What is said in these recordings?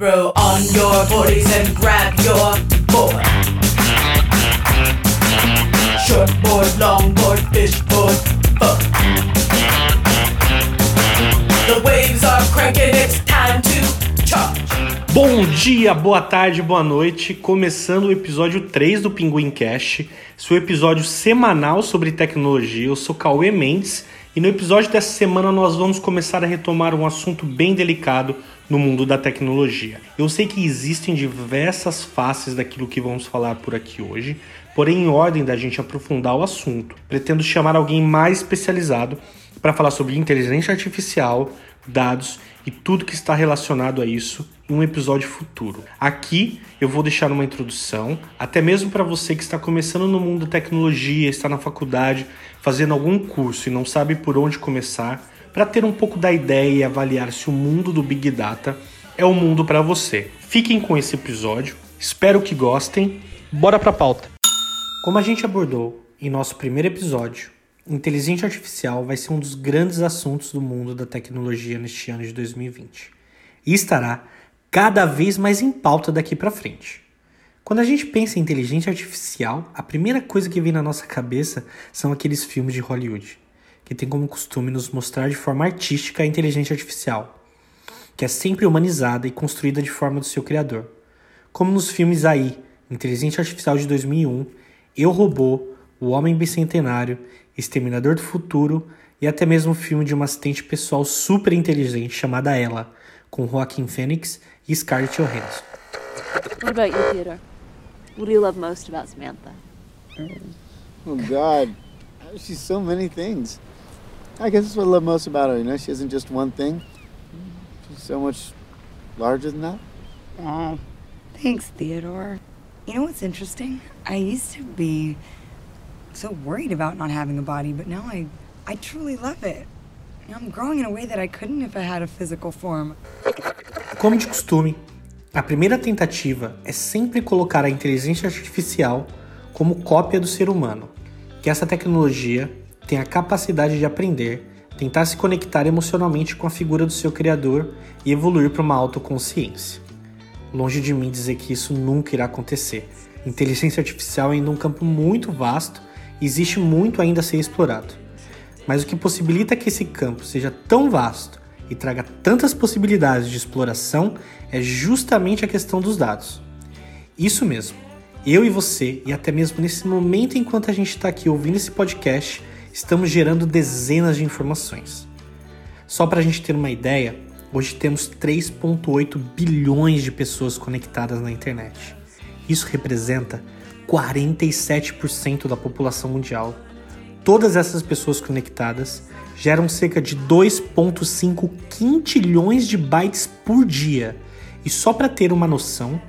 On your and grab your board. Short board, long board, fish board. The waves are cranking, it's time to charge. Bom dia, boa tarde, boa noite. Começando o episódio 3 do Pinguim Cast, seu episódio semanal sobre tecnologia. Eu sou Cauê Mendes e no episódio dessa semana nós vamos começar a retomar um assunto bem delicado no mundo da tecnologia. Eu sei que existem diversas faces daquilo que vamos falar por aqui hoje, porém, em ordem da gente aprofundar o assunto, pretendo chamar alguém mais especializado para falar sobre inteligência artificial, dados e tudo que está relacionado a isso em um episódio futuro. Aqui eu vou deixar uma introdução, até mesmo para você que está começando no mundo da tecnologia, está na faculdade, fazendo algum curso e não sabe por onde começar para ter um pouco da ideia e avaliar se o mundo do Big Data é o mundo para você. Fiquem com esse episódio, espero que gostem. Bora para a pauta. Como a gente abordou em nosso primeiro episódio, inteligência artificial vai ser um dos grandes assuntos do mundo da tecnologia neste ano de 2020 e estará cada vez mais em pauta daqui para frente. Quando a gente pensa em inteligência artificial, a primeira coisa que vem na nossa cabeça são aqueles filmes de Hollywood que tem como costume nos mostrar de forma artística a inteligência artificial, que é sempre humanizada e construída de forma do seu criador. Como nos filmes AI, Inteligência Artificial de 2001, Eu Robô, O Homem Bicentenário, Exterminador do Futuro e até mesmo o filme de uma assistente pessoal super inteligente chamada Ela, com Joaquin Phoenix e Scarlett Johansson. What about you, Theodore? What do you love most about Samantha? Oh God, she's so many things. I guess that's what I love most about her. You know, she isn't just one thing. She's so much larger than that. Oh, thanks, Theodore. You know what's interesting? I used to be so worried about not having a body, but now I, I truly love it. I'm growing in a way that I couldn't if I had a physical form. Como de costume, a primeira tentativa é sempre colocar a inteligência artificial como cópia do ser humano, que essa tecnologia tem a capacidade de aprender, tentar se conectar emocionalmente com a figura do seu criador e evoluir para uma autoconsciência. Longe de mim dizer que isso nunca irá acontecer. Inteligência artificial é ainda um campo muito vasto existe muito ainda a ser explorado. Mas o que possibilita que esse campo seja tão vasto e traga tantas possibilidades de exploração é justamente a questão dos dados. Isso mesmo, eu e você, e até mesmo nesse momento enquanto a gente está aqui ouvindo esse podcast, estamos gerando dezenas de informações. Só para a gente ter uma ideia, hoje temos 3,8 bilhões de pessoas conectadas na internet. Isso representa 47% da população mundial. Todas essas pessoas conectadas geram cerca de 2,5 quintilhões de bytes por dia. E só para ter uma noção,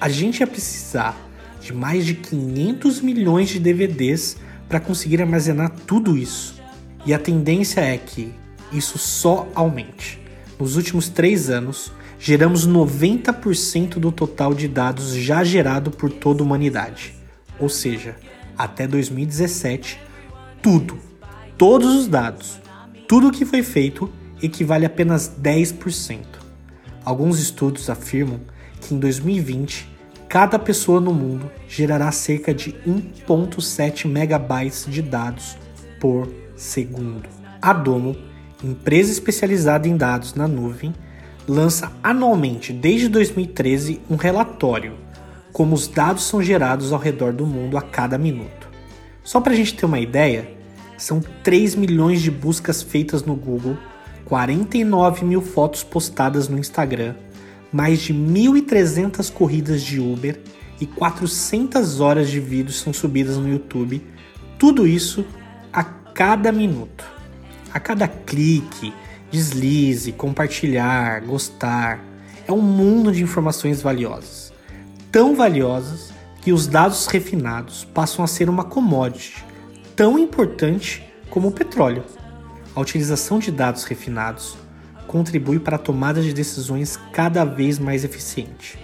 a gente ia precisar de mais de 500 milhões de DVDs para conseguir armazenar tudo isso. E a tendência é que isso só aumente. Nos últimos três anos, geramos 90% do total de dados já gerado por toda a humanidade. Ou seja, até 2017, tudo, todos os dados, tudo o que foi feito equivale a apenas 10%. Alguns estudos afirmam que em 2020 cada pessoa no mundo gerará cerca de 1.7 megabytes de dados por segundo. A Domo, empresa especializada em dados na nuvem, lança anualmente desde 2013 um relatório como os dados são gerados ao redor do mundo a cada minuto. Só para a gente ter uma ideia, são 3 milhões de buscas feitas no Google, 49 mil fotos postadas no Instagram, mais de 1.300 corridas de Uber e 400 horas de vídeos são subidas no YouTube. Tudo isso a cada minuto. A cada clique, deslize, compartilhar, gostar. É um mundo de informações valiosas. Tão valiosas que os dados refinados passam a ser uma commodity tão importante como o petróleo. A utilização de dados refinados contribui para a tomada de decisões cada vez mais eficiente,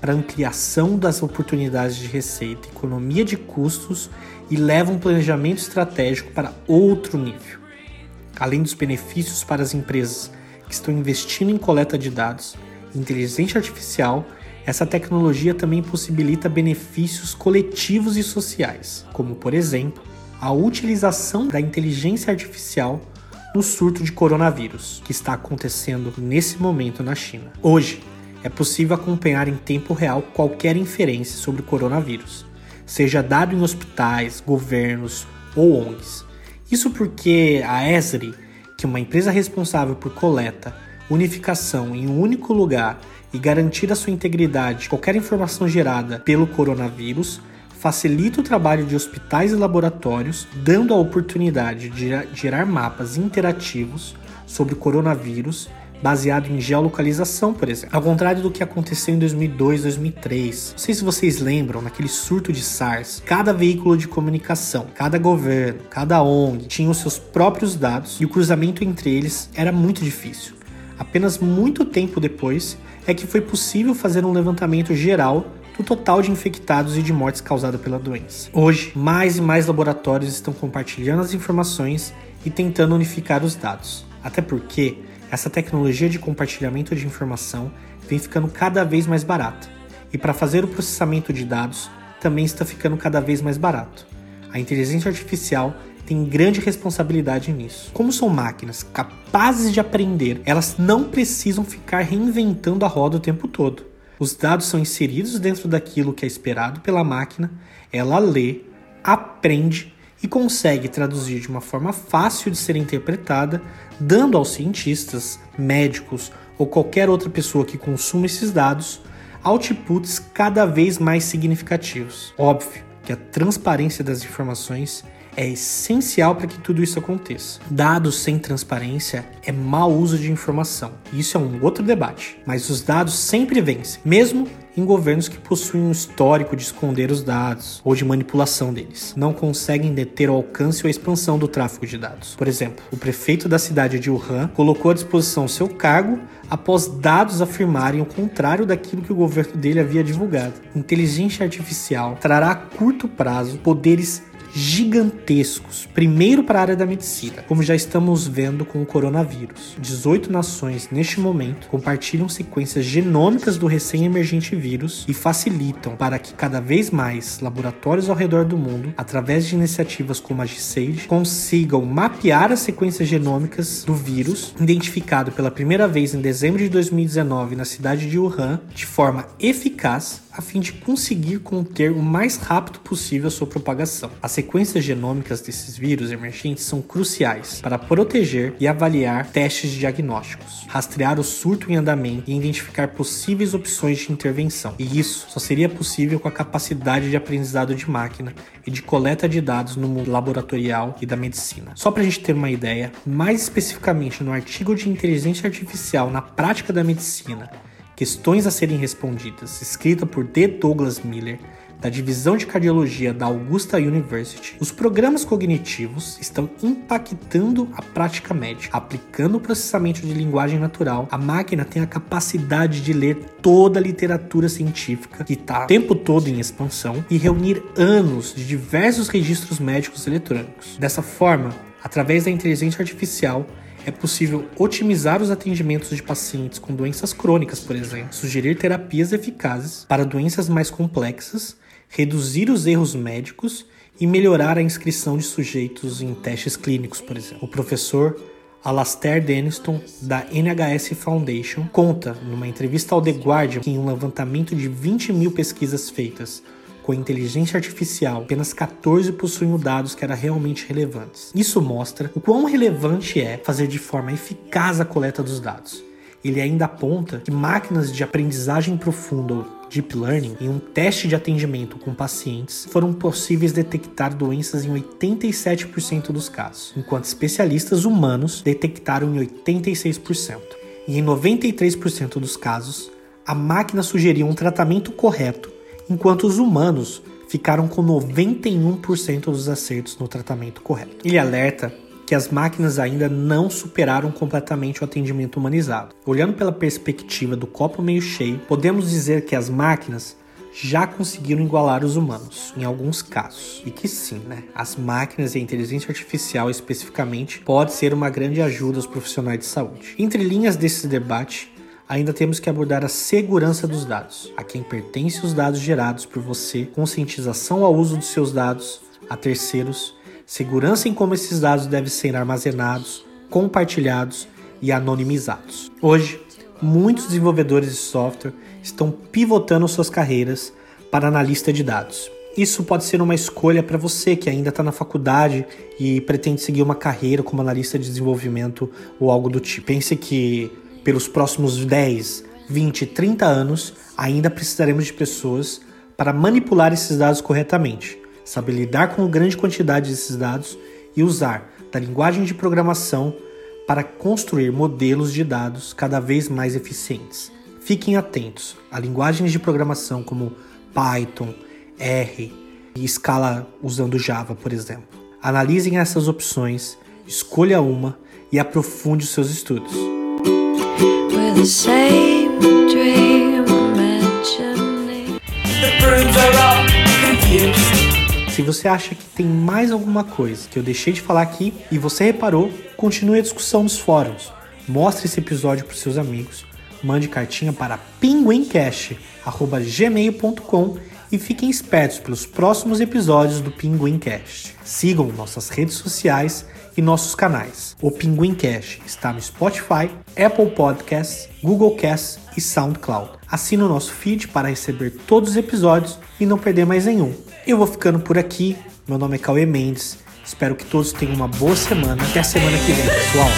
para a ampliação das oportunidades de receita, economia de custos e leva um planejamento estratégico para outro nível. Além dos benefícios para as empresas que estão investindo em coleta de dados, inteligência artificial, essa tecnologia também possibilita benefícios coletivos e sociais, como, por exemplo, a utilização da inteligência artificial no surto de coronavírus, que está acontecendo nesse momento na China. Hoje, é possível acompanhar em tempo real qualquer inferência sobre o coronavírus, seja dado em hospitais, governos ou ONGs. Isso porque a ESRI, que é uma empresa responsável por coleta, unificação em um único lugar e garantir a sua integridade qualquer informação gerada pelo coronavírus, facilita o trabalho de hospitais e laboratórios, dando a oportunidade de gerar mapas interativos sobre o coronavírus baseado em geolocalização, por exemplo. Ao contrário do que aconteceu em 2002, 2003. Não sei se vocês lembram, naquele surto de SARS, cada veículo de comunicação, cada governo, cada ONG tinha os seus próprios dados e o cruzamento entre eles era muito difícil. Apenas muito tempo depois é que foi possível fazer um levantamento geral do total de infectados e de mortes causadas pela doença. Hoje, mais e mais laboratórios estão compartilhando as informações e tentando unificar os dados. Até porque essa tecnologia de compartilhamento de informação vem ficando cada vez mais barata. E para fazer o processamento de dados também está ficando cada vez mais barato. A inteligência artificial tem grande responsabilidade nisso. Como são máquinas capazes de aprender, elas não precisam ficar reinventando a roda o tempo todo. Os dados são inseridos dentro daquilo que é esperado pela máquina, ela lê, aprende e consegue traduzir de uma forma fácil de ser interpretada, dando aos cientistas, médicos ou qualquer outra pessoa que consuma esses dados outputs cada vez mais significativos. Óbvio que a transparência das informações é essencial para que tudo isso aconteça. Dados sem transparência é mau uso de informação. Isso é um outro debate, mas os dados sempre vencem, mesmo em governos que possuem um histórico de esconder os dados ou de manipulação deles. Não conseguem deter o alcance ou a expansão do tráfego de dados. Por exemplo, o prefeito da cidade de Wuhan colocou à disposição seu cargo após dados afirmarem o contrário daquilo que o governo dele havia divulgado. Inteligência artificial trará a curto prazo poderes gigantescos, primeiro para a área da medicina, como já estamos vendo com o coronavírus. 18 nações, neste momento, compartilham sequências genômicas do recém-emergente vírus e facilitam para que cada vez mais laboratórios ao redor do mundo, através de iniciativas como a GSAID, consigam mapear as sequências genômicas do vírus, identificado pela primeira vez em dezembro de 2019 na cidade de Wuhan, de forma eficaz a fim de conseguir conter o mais rápido possível a sua propagação. As sequências genômicas desses vírus emergentes são cruciais para proteger e avaliar testes diagnósticos, rastrear o surto em andamento e identificar possíveis opções de intervenção. E isso só seria possível com a capacidade de aprendizado de máquina e de coleta de dados no mundo laboratorial e da medicina. Só para a gente ter uma ideia, mais especificamente no artigo de inteligência artificial na prática da medicina, Questões a serem respondidas, escrita por D. Douglas Miller, da Divisão de Cardiologia da Augusta University, os programas cognitivos estão impactando a prática médica. Aplicando o processamento de linguagem natural, a máquina tem a capacidade de ler toda a literatura científica que está o tempo todo em expansão e reunir anos de diversos registros médicos eletrônicos. Dessa forma, através da inteligência artificial, é possível otimizar os atendimentos de pacientes com doenças crônicas, por exemplo, sugerir terapias eficazes para doenças mais complexas, reduzir os erros médicos e melhorar a inscrição de sujeitos em testes clínicos, por exemplo. O professor Alastair Denniston, da NHS Foundation, conta, numa entrevista ao The Guardian, que em um levantamento de 20 mil pesquisas feitas com inteligência artificial, apenas 14 possuem dados que eram realmente relevantes. Isso mostra o quão relevante é fazer de forma eficaz a coleta dos dados. Ele ainda aponta que máquinas de aprendizagem profunda Deep Learning, em um teste de atendimento com pacientes, foram possíveis detectar doenças em 87% dos casos, enquanto especialistas humanos detectaram em 86%. E em 93% dos casos, a máquina sugeriu um tratamento correto enquanto os humanos ficaram com 91% dos acertos no tratamento correto. Ele alerta que as máquinas ainda não superaram completamente o atendimento humanizado. Olhando pela perspectiva do copo meio cheio, podemos dizer que as máquinas já conseguiram igualar os humanos, em alguns casos. E que sim, né? As máquinas e a inteligência artificial especificamente pode ser uma grande ajuda aos profissionais de saúde. Entre linhas desse debate, ainda temos que abordar a segurança dos dados, a quem pertence os dados gerados por você, conscientização ao uso dos seus dados, a terceiros, segurança em como esses dados devem ser armazenados, compartilhados e anonimizados. Hoje, muitos desenvolvedores de software estão pivotando suas carreiras para analista de dados. Isso pode ser uma escolha para você que ainda está na faculdade e pretende seguir uma carreira como analista de desenvolvimento ou algo do tipo. Pense que pelos próximos 10, 20, 30 anos ainda precisaremos de pessoas para manipular esses dados corretamente, saber lidar com grande quantidade desses dados e usar da linguagem de programação para construir modelos de dados cada vez mais eficientes. Fiquem atentos a linguagens de programação como Python, R e Scala usando Java, por exemplo. Analisem essas opções, escolha uma e aprofunde os seus estudos. Se você acha que tem mais alguma coisa que eu deixei de falar aqui e você reparou, continue a discussão nos fóruns. Mostre esse episódio para seus amigos. Mande cartinha para pinguimcast.gmail.com e fiquem espertos pelos próximos episódios do Pinguim Cast. Sigam nossas redes sociais e nossos canais. O Pinguim Cast está no Spotify, Apple Podcasts, Google Casts e SoundCloud. Assine o nosso feed para receber todos os episódios e não perder mais nenhum. Eu vou ficando por aqui. Meu nome é Cauê Mendes. Espero que todos tenham uma boa semana. Até a semana que vem, pessoal.